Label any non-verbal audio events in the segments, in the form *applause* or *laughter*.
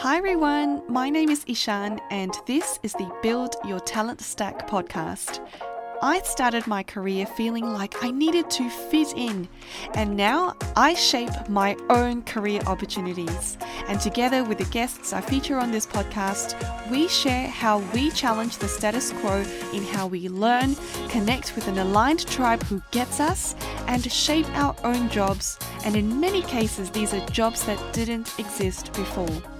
Hi everyone, my name is Ishan, and this is the Build Your Talent Stack podcast. I started my career feeling like I needed to fit in, and now I shape my own career opportunities. And together with the guests I feature on this podcast, we share how we challenge the status quo in how we learn, connect with an aligned tribe who gets us, and shape our own jobs. And in many cases, these are jobs that didn't exist before.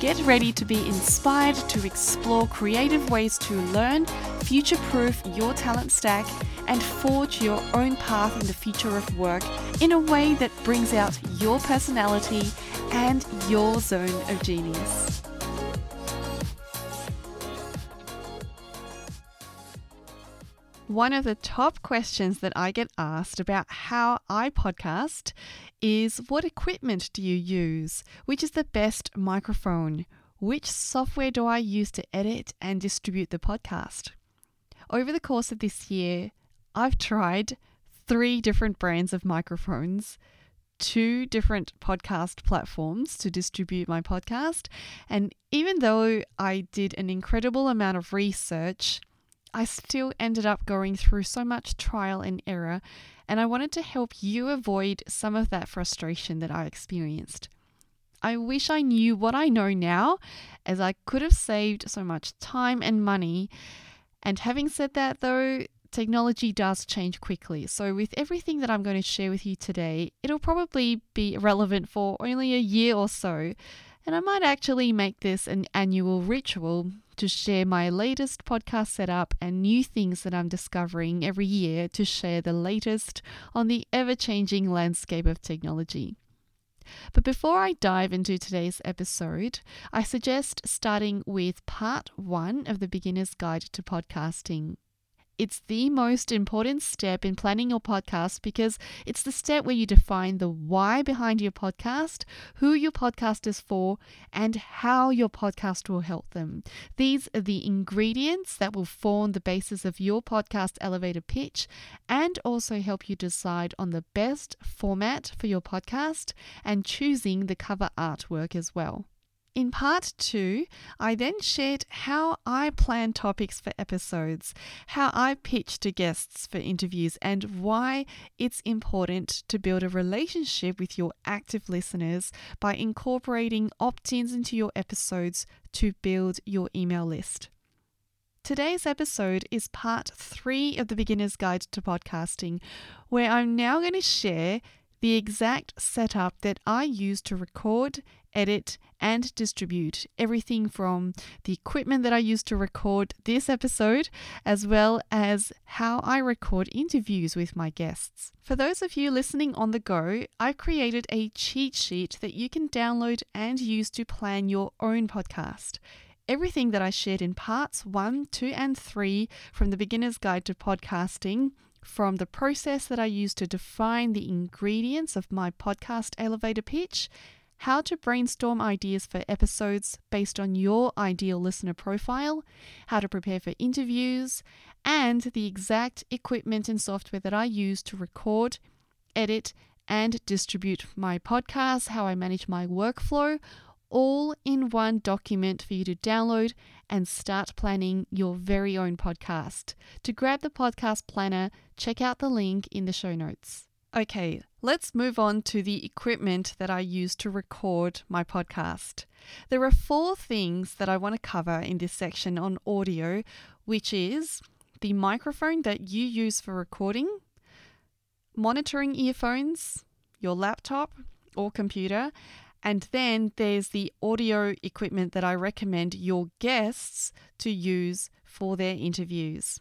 Get ready to be inspired to explore creative ways to learn, future proof your talent stack, and forge your own path in the future of work in a way that brings out your personality and your zone of genius. One of the top questions that I get asked about how I podcast is what equipment do you use? Which is the best microphone? Which software do I use to edit and distribute the podcast? Over the course of this year, I've tried three different brands of microphones, two different podcast platforms to distribute my podcast. And even though I did an incredible amount of research, I still ended up going through so much trial and error, and I wanted to help you avoid some of that frustration that I experienced. I wish I knew what I know now, as I could have saved so much time and money. And having said that, though, technology does change quickly. So, with everything that I'm going to share with you today, it'll probably be relevant for only a year or so. And I might actually make this an annual ritual to share my latest podcast setup and new things that I'm discovering every year to share the latest on the ever changing landscape of technology. But before I dive into today's episode, I suggest starting with part one of the Beginner's Guide to Podcasting. It's the most important step in planning your podcast because it's the step where you define the why behind your podcast, who your podcast is for, and how your podcast will help them. These are the ingredients that will form the basis of your podcast elevator pitch and also help you decide on the best format for your podcast and choosing the cover artwork as well. In part two, I then shared how I plan topics for episodes, how I pitch to guests for interviews, and why it's important to build a relationship with your active listeners by incorporating opt ins into your episodes to build your email list. Today's episode is part three of the Beginner's Guide to Podcasting, where I'm now going to share the exact setup that I use to record, edit, and distribute everything from the equipment that I use to record this episode, as well as how I record interviews with my guests. For those of you listening on the go, I created a cheat sheet that you can download and use to plan your own podcast. Everything that I shared in parts 1, 2, and 3 from the Beginner's Guide to Podcasting from the process that I use to define the ingredients of my podcast elevator pitch, how to brainstorm ideas for episodes based on your ideal listener profile, how to prepare for interviews, and the exact equipment and software that I use to record, edit, and distribute my podcast, how I manage my workflow, all in one document for you to download and start planning your very own podcast. To grab the podcast planner, check out the link in the show notes. Okay, let's move on to the equipment that I use to record my podcast. There are four things that I want to cover in this section on audio, which is the microphone that you use for recording, monitoring earphones, your laptop or computer, and then there's the audio equipment that I recommend your guests to use for their interviews.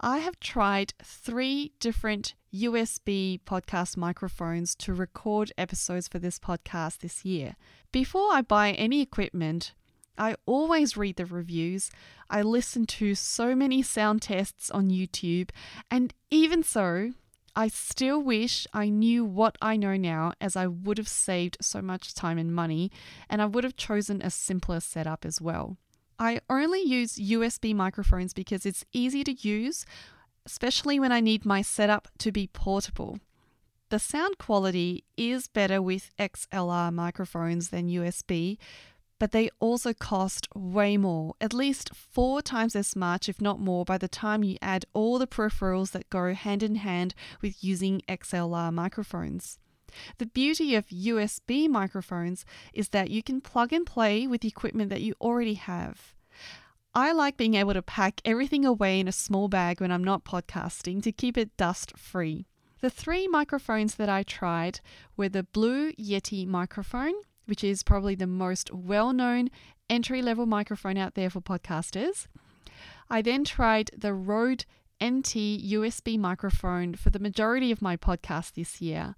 I have tried three different USB podcast microphones to record episodes for this podcast this year. Before I buy any equipment, I always read the reviews. I listen to so many sound tests on YouTube, and even so, I still wish I knew what I know now, as I would have saved so much time and money, and I would have chosen a simpler setup as well. I only use USB microphones because it's easy to use, especially when I need my setup to be portable. The sound quality is better with XLR microphones than USB, but they also cost way more, at least four times as much, if not more, by the time you add all the peripherals that go hand in hand with using XLR microphones. The beauty of USB microphones is that you can plug and play with the equipment that you already have. I like being able to pack everything away in a small bag when I'm not podcasting to keep it dust free. The three microphones that I tried were the Blue Yeti microphone, which is probably the most well known entry level microphone out there for podcasters. I then tried the Rode NT USB microphone for the majority of my podcast this year.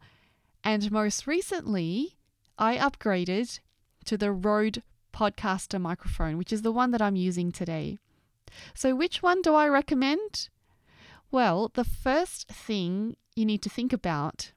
And most recently, I upgraded to the Rode Podcaster microphone, which is the one that I'm using today. So, which one do I recommend? Well, the first thing you need to think about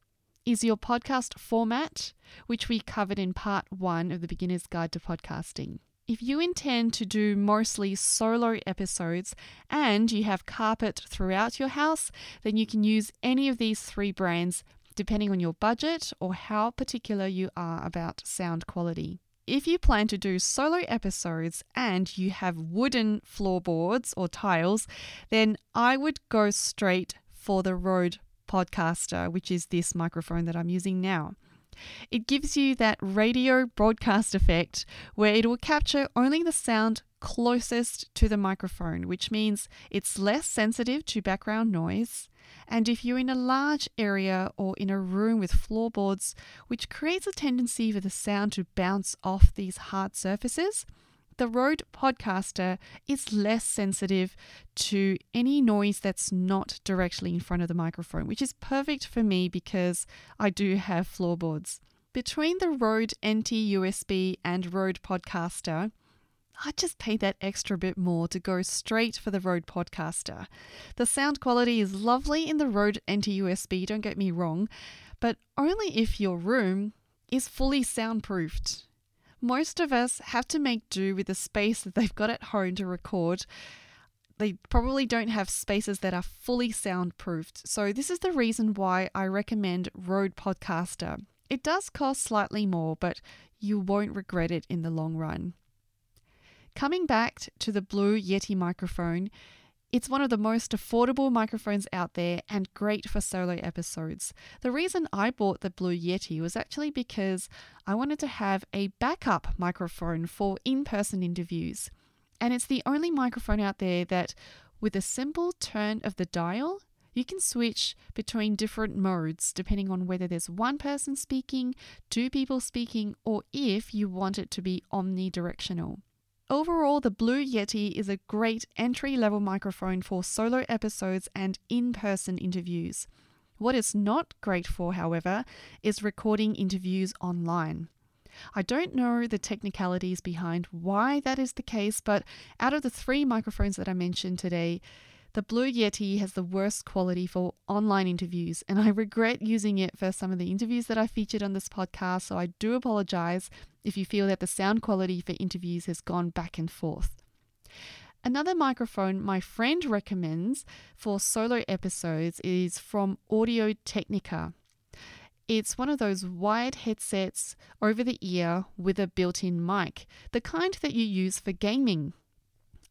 is your podcast format, which we covered in part one of the Beginner's Guide to Podcasting. If you intend to do mostly solo episodes and you have carpet throughout your house, then you can use any of these three brands depending on your budget or how particular you are about sound quality. If you plan to do solo episodes and you have wooden floorboards or tiles, then I would go straight for the Rode Podcaster, which is this microphone that I'm using now. It gives you that radio broadcast effect where it will capture only the sound closest to the microphone, which means it's less sensitive to background noise. And if you're in a large area or in a room with floorboards, which creates a tendency for the sound to bounce off these hard surfaces, the Rode Podcaster is less sensitive to any noise that's not directly in front of the microphone, which is perfect for me because I do have floorboards. Between the Rode NT USB and Rode Podcaster, I just pay that extra bit more to go straight for the Rode Podcaster. The sound quality is lovely in the Rode NT USB, don't get me wrong, but only if your room is fully soundproofed most of us have to make do with the space that they've got at home to record. They probably don't have spaces that are fully soundproofed. So, this is the reason why I recommend Rode Podcaster. It does cost slightly more, but you won't regret it in the long run. Coming back to the Blue Yeti microphone, it's one of the most affordable microphones out there and great for solo episodes. The reason I bought the Blue Yeti was actually because I wanted to have a backup microphone for in person interviews. And it's the only microphone out there that, with a simple turn of the dial, you can switch between different modes depending on whether there's one person speaking, two people speaking, or if you want it to be omnidirectional. Overall, the Blue Yeti is a great entry level microphone for solo episodes and in person interviews. What it's not great for, however, is recording interviews online. I don't know the technicalities behind why that is the case, but out of the three microphones that I mentioned today, the Blue Yeti has the worst quality for online interviews, and I regret using it for some of the interviews that I featured on this podcast, so I do apologize if you feel that the sound quality for interviews has gone back and forth. Another microphone my friend recommends for solo episodes is from Audio Technica. It's one of those wired headsets over the ear with a built in mic, the kind that you use for gaming.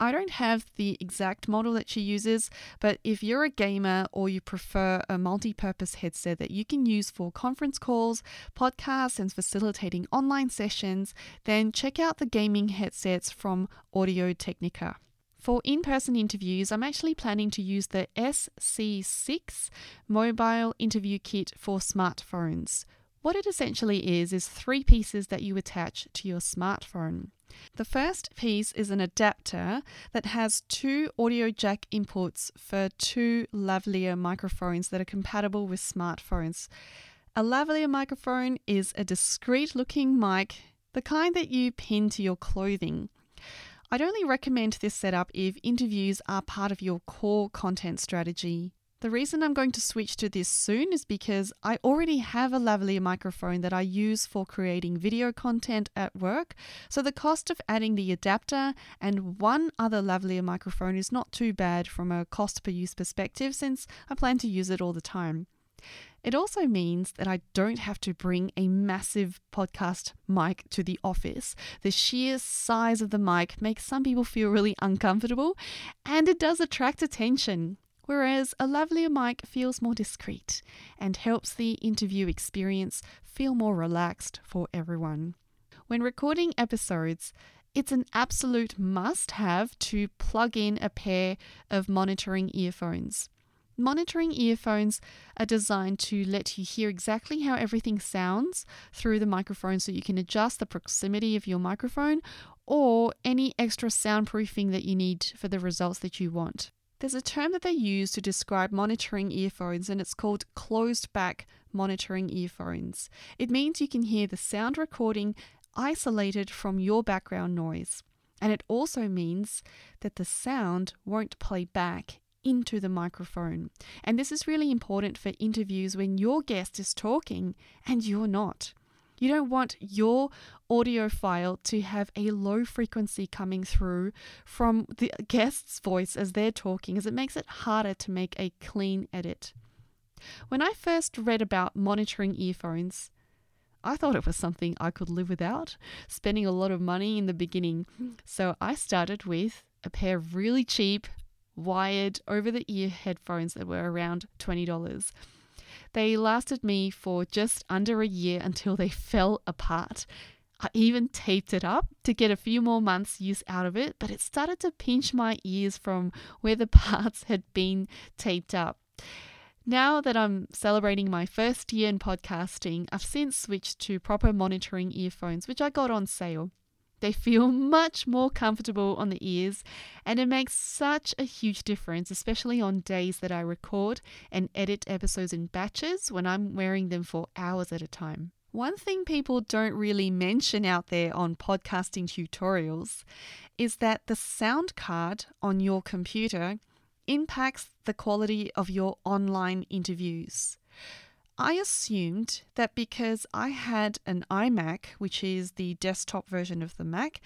I don't have the exact model that she uses, but if you're a gamer or you prefer a multi purpose headset that you can use for conference calls, podcasts, and facilitating online sessions, then check out the gaming headsets from Audio Technica. For in person interviews, I'm actually planning to use the SC6 mobile interview kit for smartphones. What it essentially is, is three pieces that you attach to your smartphone. The first piece is an adapter that has two audio jack inputs for two lavalier microphones that are compatible with smartphones. A lavalier microphone is a discreet looking mic, the kind that you pin to your clothing. I'd only recommend this setup if interviews are part of your core content strategy. The reason I'm going to switch to this soon is because I already have a lavalier microphone that I use for creating video content at work, so the cost of adding the adapter and one other lavalier microphone is not too bad from a cost per use perspective since I plan to use it all the time. It also means that I don't have to bring a massive podcast mic to the office. The sheer size of the mic makes some people feel really uncomfortable and it does attract attention. Whereas a lavalier mic feels more discreet and helps the interview experience feel more relaxed for everyone. When recording episodes, it's an absolute must have to plug in a pair of monitoring earphones. Monitoring earphones are designed to let you hear exactly how everything sounds through the microphone so you can adjust the proximity of your microphone or any extra soundproofing that you need for the results that you want. There's a term that they use to describe monitoring earphones, and it's called closed back monitoring earphones. It means you can hear the sound recording isolated from your background noise. And it also means that the sound won't play back into the microphone. And this is really important for interviews when your guest is talking and you're not. You don't want your audio file to have a low frequency coming through from the guest's voice as they're talking, as it makes it harder to make a clean edit. When I first read about monitoring earphones, I thought it was something I could live without, spending a lot of money in the beginning. So I started with a pair of really cheap wired over the ear headphones that were around $20. They lasted me for just under a year until they *laughs* fell apart. I even taped it up to get a few more months' use out of it, but it started to pinch my ears from where the *laughs* parts had been taped up. Now that I'm celebrating my first year in podcasting, I've since switched to proper monitoring earphones, which I got on sale. They feel much more comfortable on the ears, and it makes such a huge difference, especially on days that I record and edit episodes in batches when I'm wearing them for hours at a time. One thing people don't really mention out there on podcasting tutorials is that the sound card on your computer impacts the quality of your online interviews. I assumed that because I had an iMac, which is the desktop version of the Mac,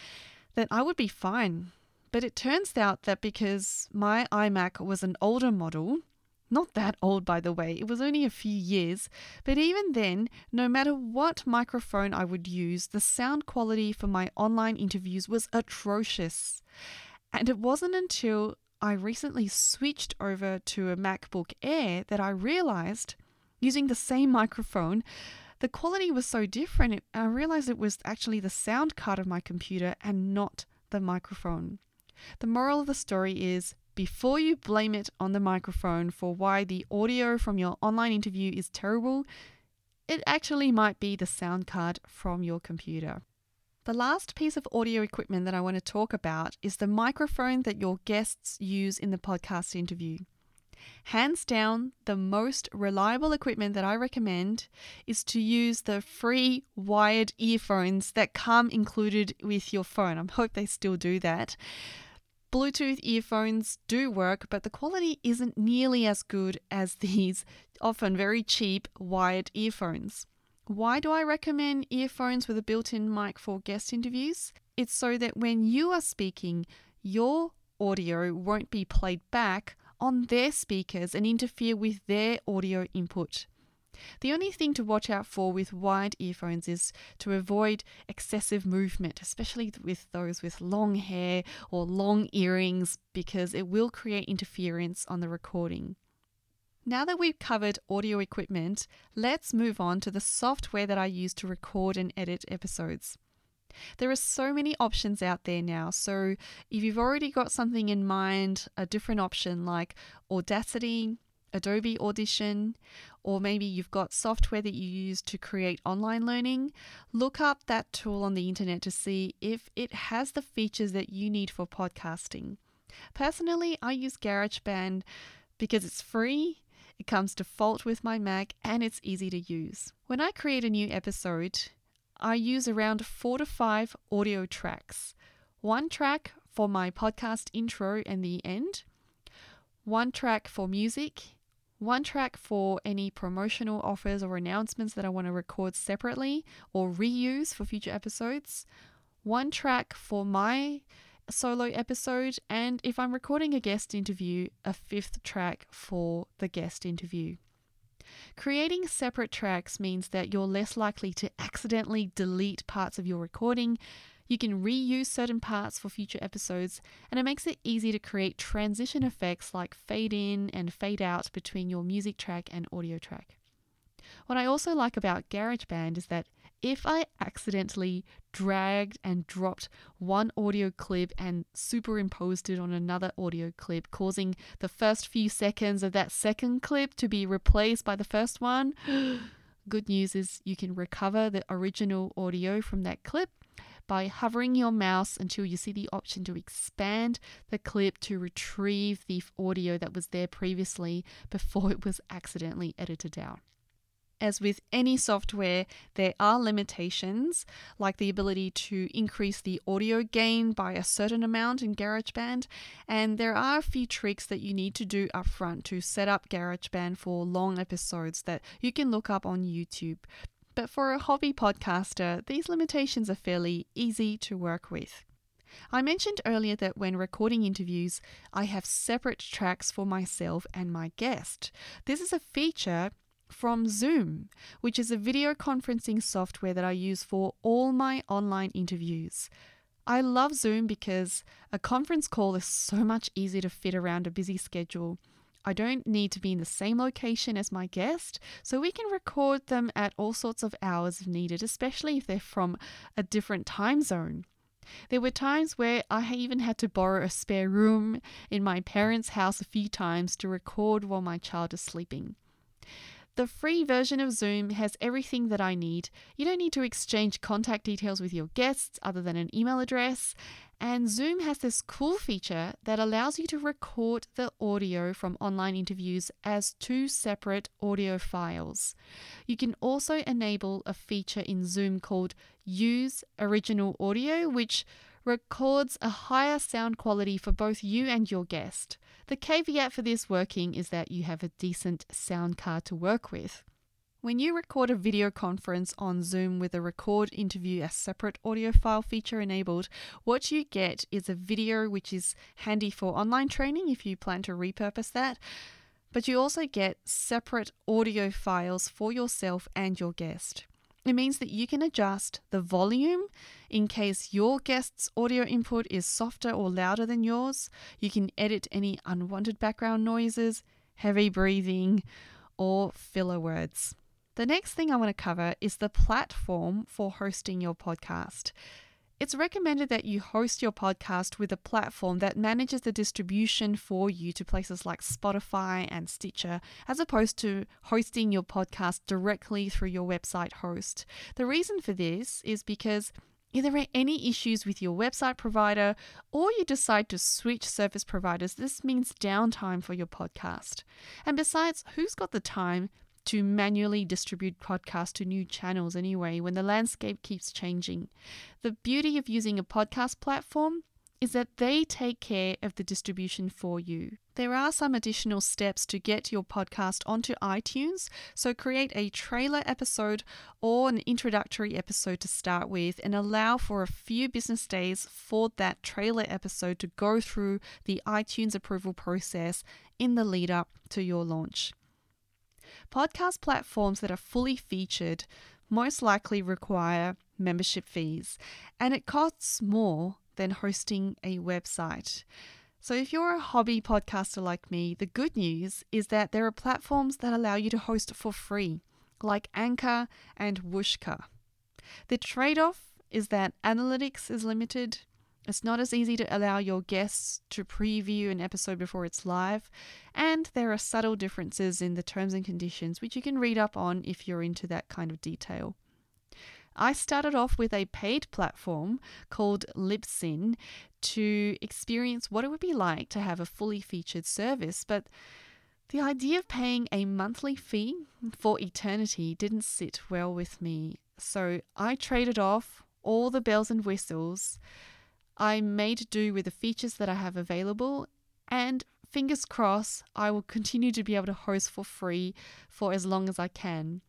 that I would be fine. But it turns out that because my iMac was an older model, not that old by the way, it was only a few years, but even then, no matter what microphone I would use, the sound quality for my online interviews was atrocious. And it wasn't until I recently switched over to a MacBook Air that I realized using the same microphone, the quality was so different. I realized it was actually the sound card of my computer and not the microphone. The moral of the story is before you blame it on the microphone for why the audio from your online interview is terrible, it actually might be the sound card from your computer. The last piece of audio equipment that I want to talk about is the microphone that your guests use in the podcast interview. Hands down, the most reliable equipment that I recommend is to use the free wired earphones that come included with your phone. I hope they still do that. Bluetooth earphones do work, but the quality isn't nearly as good as *laughs* these often very cheap wired earphones. Why do I recommend earphones with a built in mic for guest interviews? It's so that when you are speaking, your audio won't be played back on their speakers and interfere with their audio input. The only thing to watch out for with wired earphones is to avoid excessive movement, especially with those with long hair or long earrings, because it will create interference on the recording. Now that we've covered audio equipment, let's move on to the software that I use to record and edit episodes. There are so many options out there now. So if you've already got something in mind, a different option like Audacity, Adobe Audition, or maybe you've got software that you use to create online learning, look up that tool on the internet to see if it has the features that you need for podcasting. Personally, I use GarageBand because it's free, it comes default with my Mac, and it's easy to use. When I create a new episode, I use around four to five audio tracks. One track for my podcast intro and the end, one track for music, one track for any promotional offers or announcements that I want to record separately or reuse for future episodes, one track for my solo episode, and if I'm recording a guest interview, a fifth track for the guest interview. Creating separate tracks means that you're less likely to accidentally delete parts of your recording. You can reuse certain parts for future episodes, and it makes it easy to create transition effects like fade in and fade out between your music track and audio track. What I also like about GarageBand is that if I accidentally dragged and dropped one audio clip and superimposed it on another audio clip, causing the first few seconds of that second clip to be replaced by the first one, *gasps* good news is you can recover the original audio from that clip by hovering your mouse until you see the option to expand the clip to retrieve the audio that was there previously before it was accidentally edited out. As with any software, there are limitations, like the ability to increase the audio gain by a certain amount in GarageBand, and there are a few tricks that you need to do upfront to set up GarageBand for long episodes that you can look up on YouTube. But for a hobby podcaster, these limitations are fairly easy to work with. I mentioned earlier that when recording interviews, I have separate tracks for myself and my guest. This is a feature from Zoom, which is a video conferencing software that I use for all my online interviews. I love Zoom because a conference call is so much easier to fit around a busy schedule. I don't need to be in the same location as my guest, so we can record them at all sorts of hours if needed, especially if they're from a different time zone. There were times where I even had to borrow a spare room in my parents' house a few times to record while my child is sleeping. The free version of Zoom has everything that I need. You don't need to exchange contact details with your guests other than an email address. And Zoom has this cool feature that allows you to record the audio from online interviews as two separate audio files. You can also enable a feature in Zoom called Use Original Audio, which records a higher sound quality for both you and your guest. The caveat for this working is that you have a decent sound card to work with. When you record a video conference on Zoom with a record interview as separate audio file feature enabled, what you get is a video which is handy for online training if you plan to repurpose that. But you also get separate audio files for yourself and your guest. It means that you can adjust the volume in case your guest's audio input is softer or louder than yours. You can edit any unwanted background noises, heavy breathing, or filler words. The next thing I want to cover is the platform for hosting your podcast. It's recommended that you host your podcast with a platform that manages the distribution for you to places like Spotify and Stitcher, as opposed to hosting your podcast directly through your website host. The reason for this is because if there are any issues with your website provider or you decide to switch service providers, this means downtime for your podcast. And besides, who's got the time to manually distribute podcasts to new channels anyway when the landscape keeps changing. The beauty of using a podcast platform is that they take care of the distribution for you. There are some additional steps to get your podcast onto iTunes, so create a trailer episode or an introductory episode to start with and allow for a few business days for that trailer episode to go through the iTunes approval process in the lead up to your launch. Podcast platforms that are fully featured most likely require membership fees, and it costs more than hosting a website. So, if you're a hobby podcaster like me, the good news is that there are platforms that allow you to host for free, like Anchor and Whooshkaa. The trade off is that analytics is limited, it's not as easy to allow your guests to preview an episode before it's live, and there are subtle differences in the terms and conditions which you can read up on if you're into that kind of detail. I started off with a paid platform called Libsyn to experience what it would be like to have a fully featured service, but the idea of paying a monthly fee for eternity didn't sit well with me. So I traded off all the bells and whistles I made do with the features that I have available, and fingers crossed, I will continue to be able to host for free for as long as I can.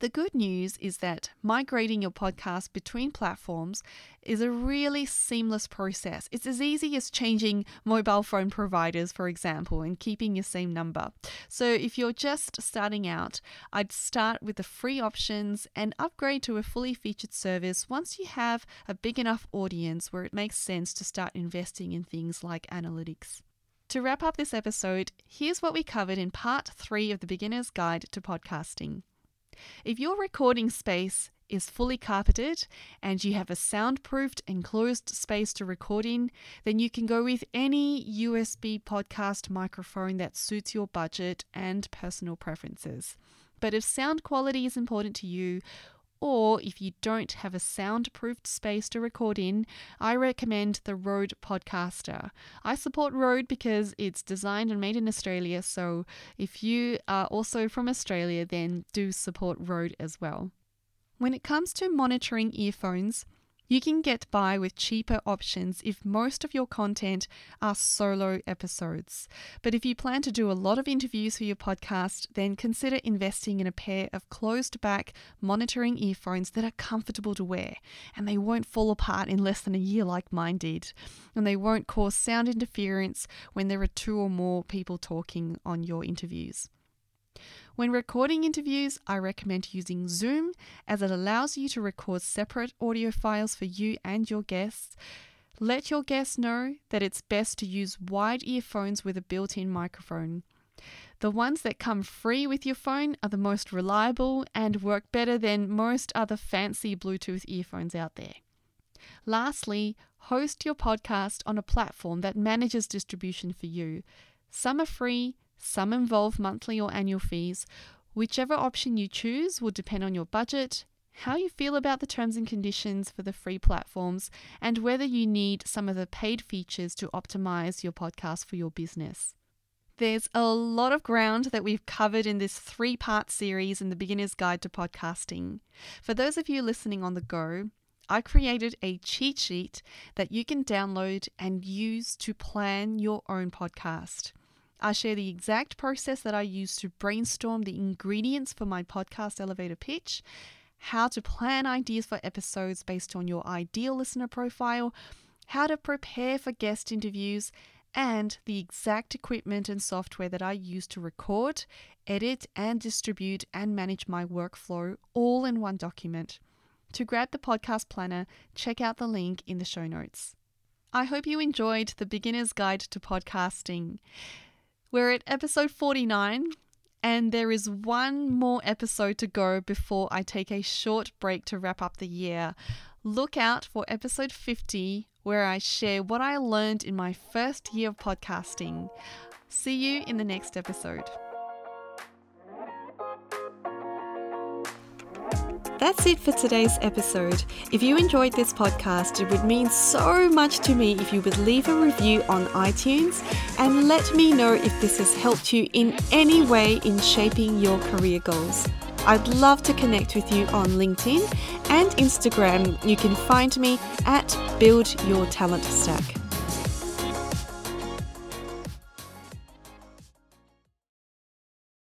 The good news is that migrating your podcast between platforms is a really seamless process. It's as easy as changing mobile phone providers, for example, and keeping your same number. So if you're just starting out, I'd start with the free options and upgrade to a fully featured service once you have a big enough audience where it makes sense to start investing in things like analytics. To wrap up this episode, here's what we covered in part three of the Beginner's Guide to Podcasting. If your recording space is fully carpeted and you have a soundproofed enclosed space to record in, then you can go with any USB podcast microphone that suits your budget and personal preferences. But if sound quality is important to you, or if you don't have a soundproofed space to record in, I recommend the Rode Podcaster. I support Rode because it's designed and made in Australia, so if you are also from Australia, then do support Rode as well. When it comes to monitoring earphones, you can get by with cheaper options if most of your content are solo episodes. But if you plan to do a lot of interviews for your podcast, then consider investing in a pair of closed back monitoring earphones that are comfortable to wear and they won't fall apart in less than a year like mine did. And they won't cause sound interference when there are two or more people talking on your interviews. When recording interviews, I recommend using Zoom as it allows you to record separate audio files for you and your guests. Let your guests know that it's best to use wide earphones with a built in microphone. The ones that come free with your phone are the most reliable and work better than most other fancy Bluetooth earphones out there. Lastly, host your podcast on a platform that manages distribution for you. Some are free, some involve monthly or annual fees. Whichever option you choose will depend on your budget, how you feel about the terms and conditions for the free platforms, and whether you need some of the paid features to optimize your podcast for your business. There's a lot of ground that we've covered in this three part series in the Beginner's Guide to Podcasting. For those of you listening on the go, I created a cheat sheet that you can download and use to plan your own podcast. I share the exact process that I use to brainstorm the ingredients for my podcast elevator pitch, how to plan ideas for episodes based on your ideal listener profile, how to prepare for guest interviews, and the exact equipment and software that I use to record, edit, and distribute and manage my workflow all in one document. To grab the podcast planner, check out the link in the show notes. I hope you enjoyed the Beginner's Guide to Podcasting. We're at episode 49, and there is one more episode to go before I take a short break to wrap up the year. Look out for episode 50, where I share what I learned in my first year of podcasting. See you in the next episode. That's it for today's episode. If you enjoyed this podcast, it would mean so much to me if you would leave a review on iTunes and let me know if this has helped you in any way in shaping your career goals. I'd love to connect with you on LinkedIn and Instagram. You can find me at Build Your Talent Stack.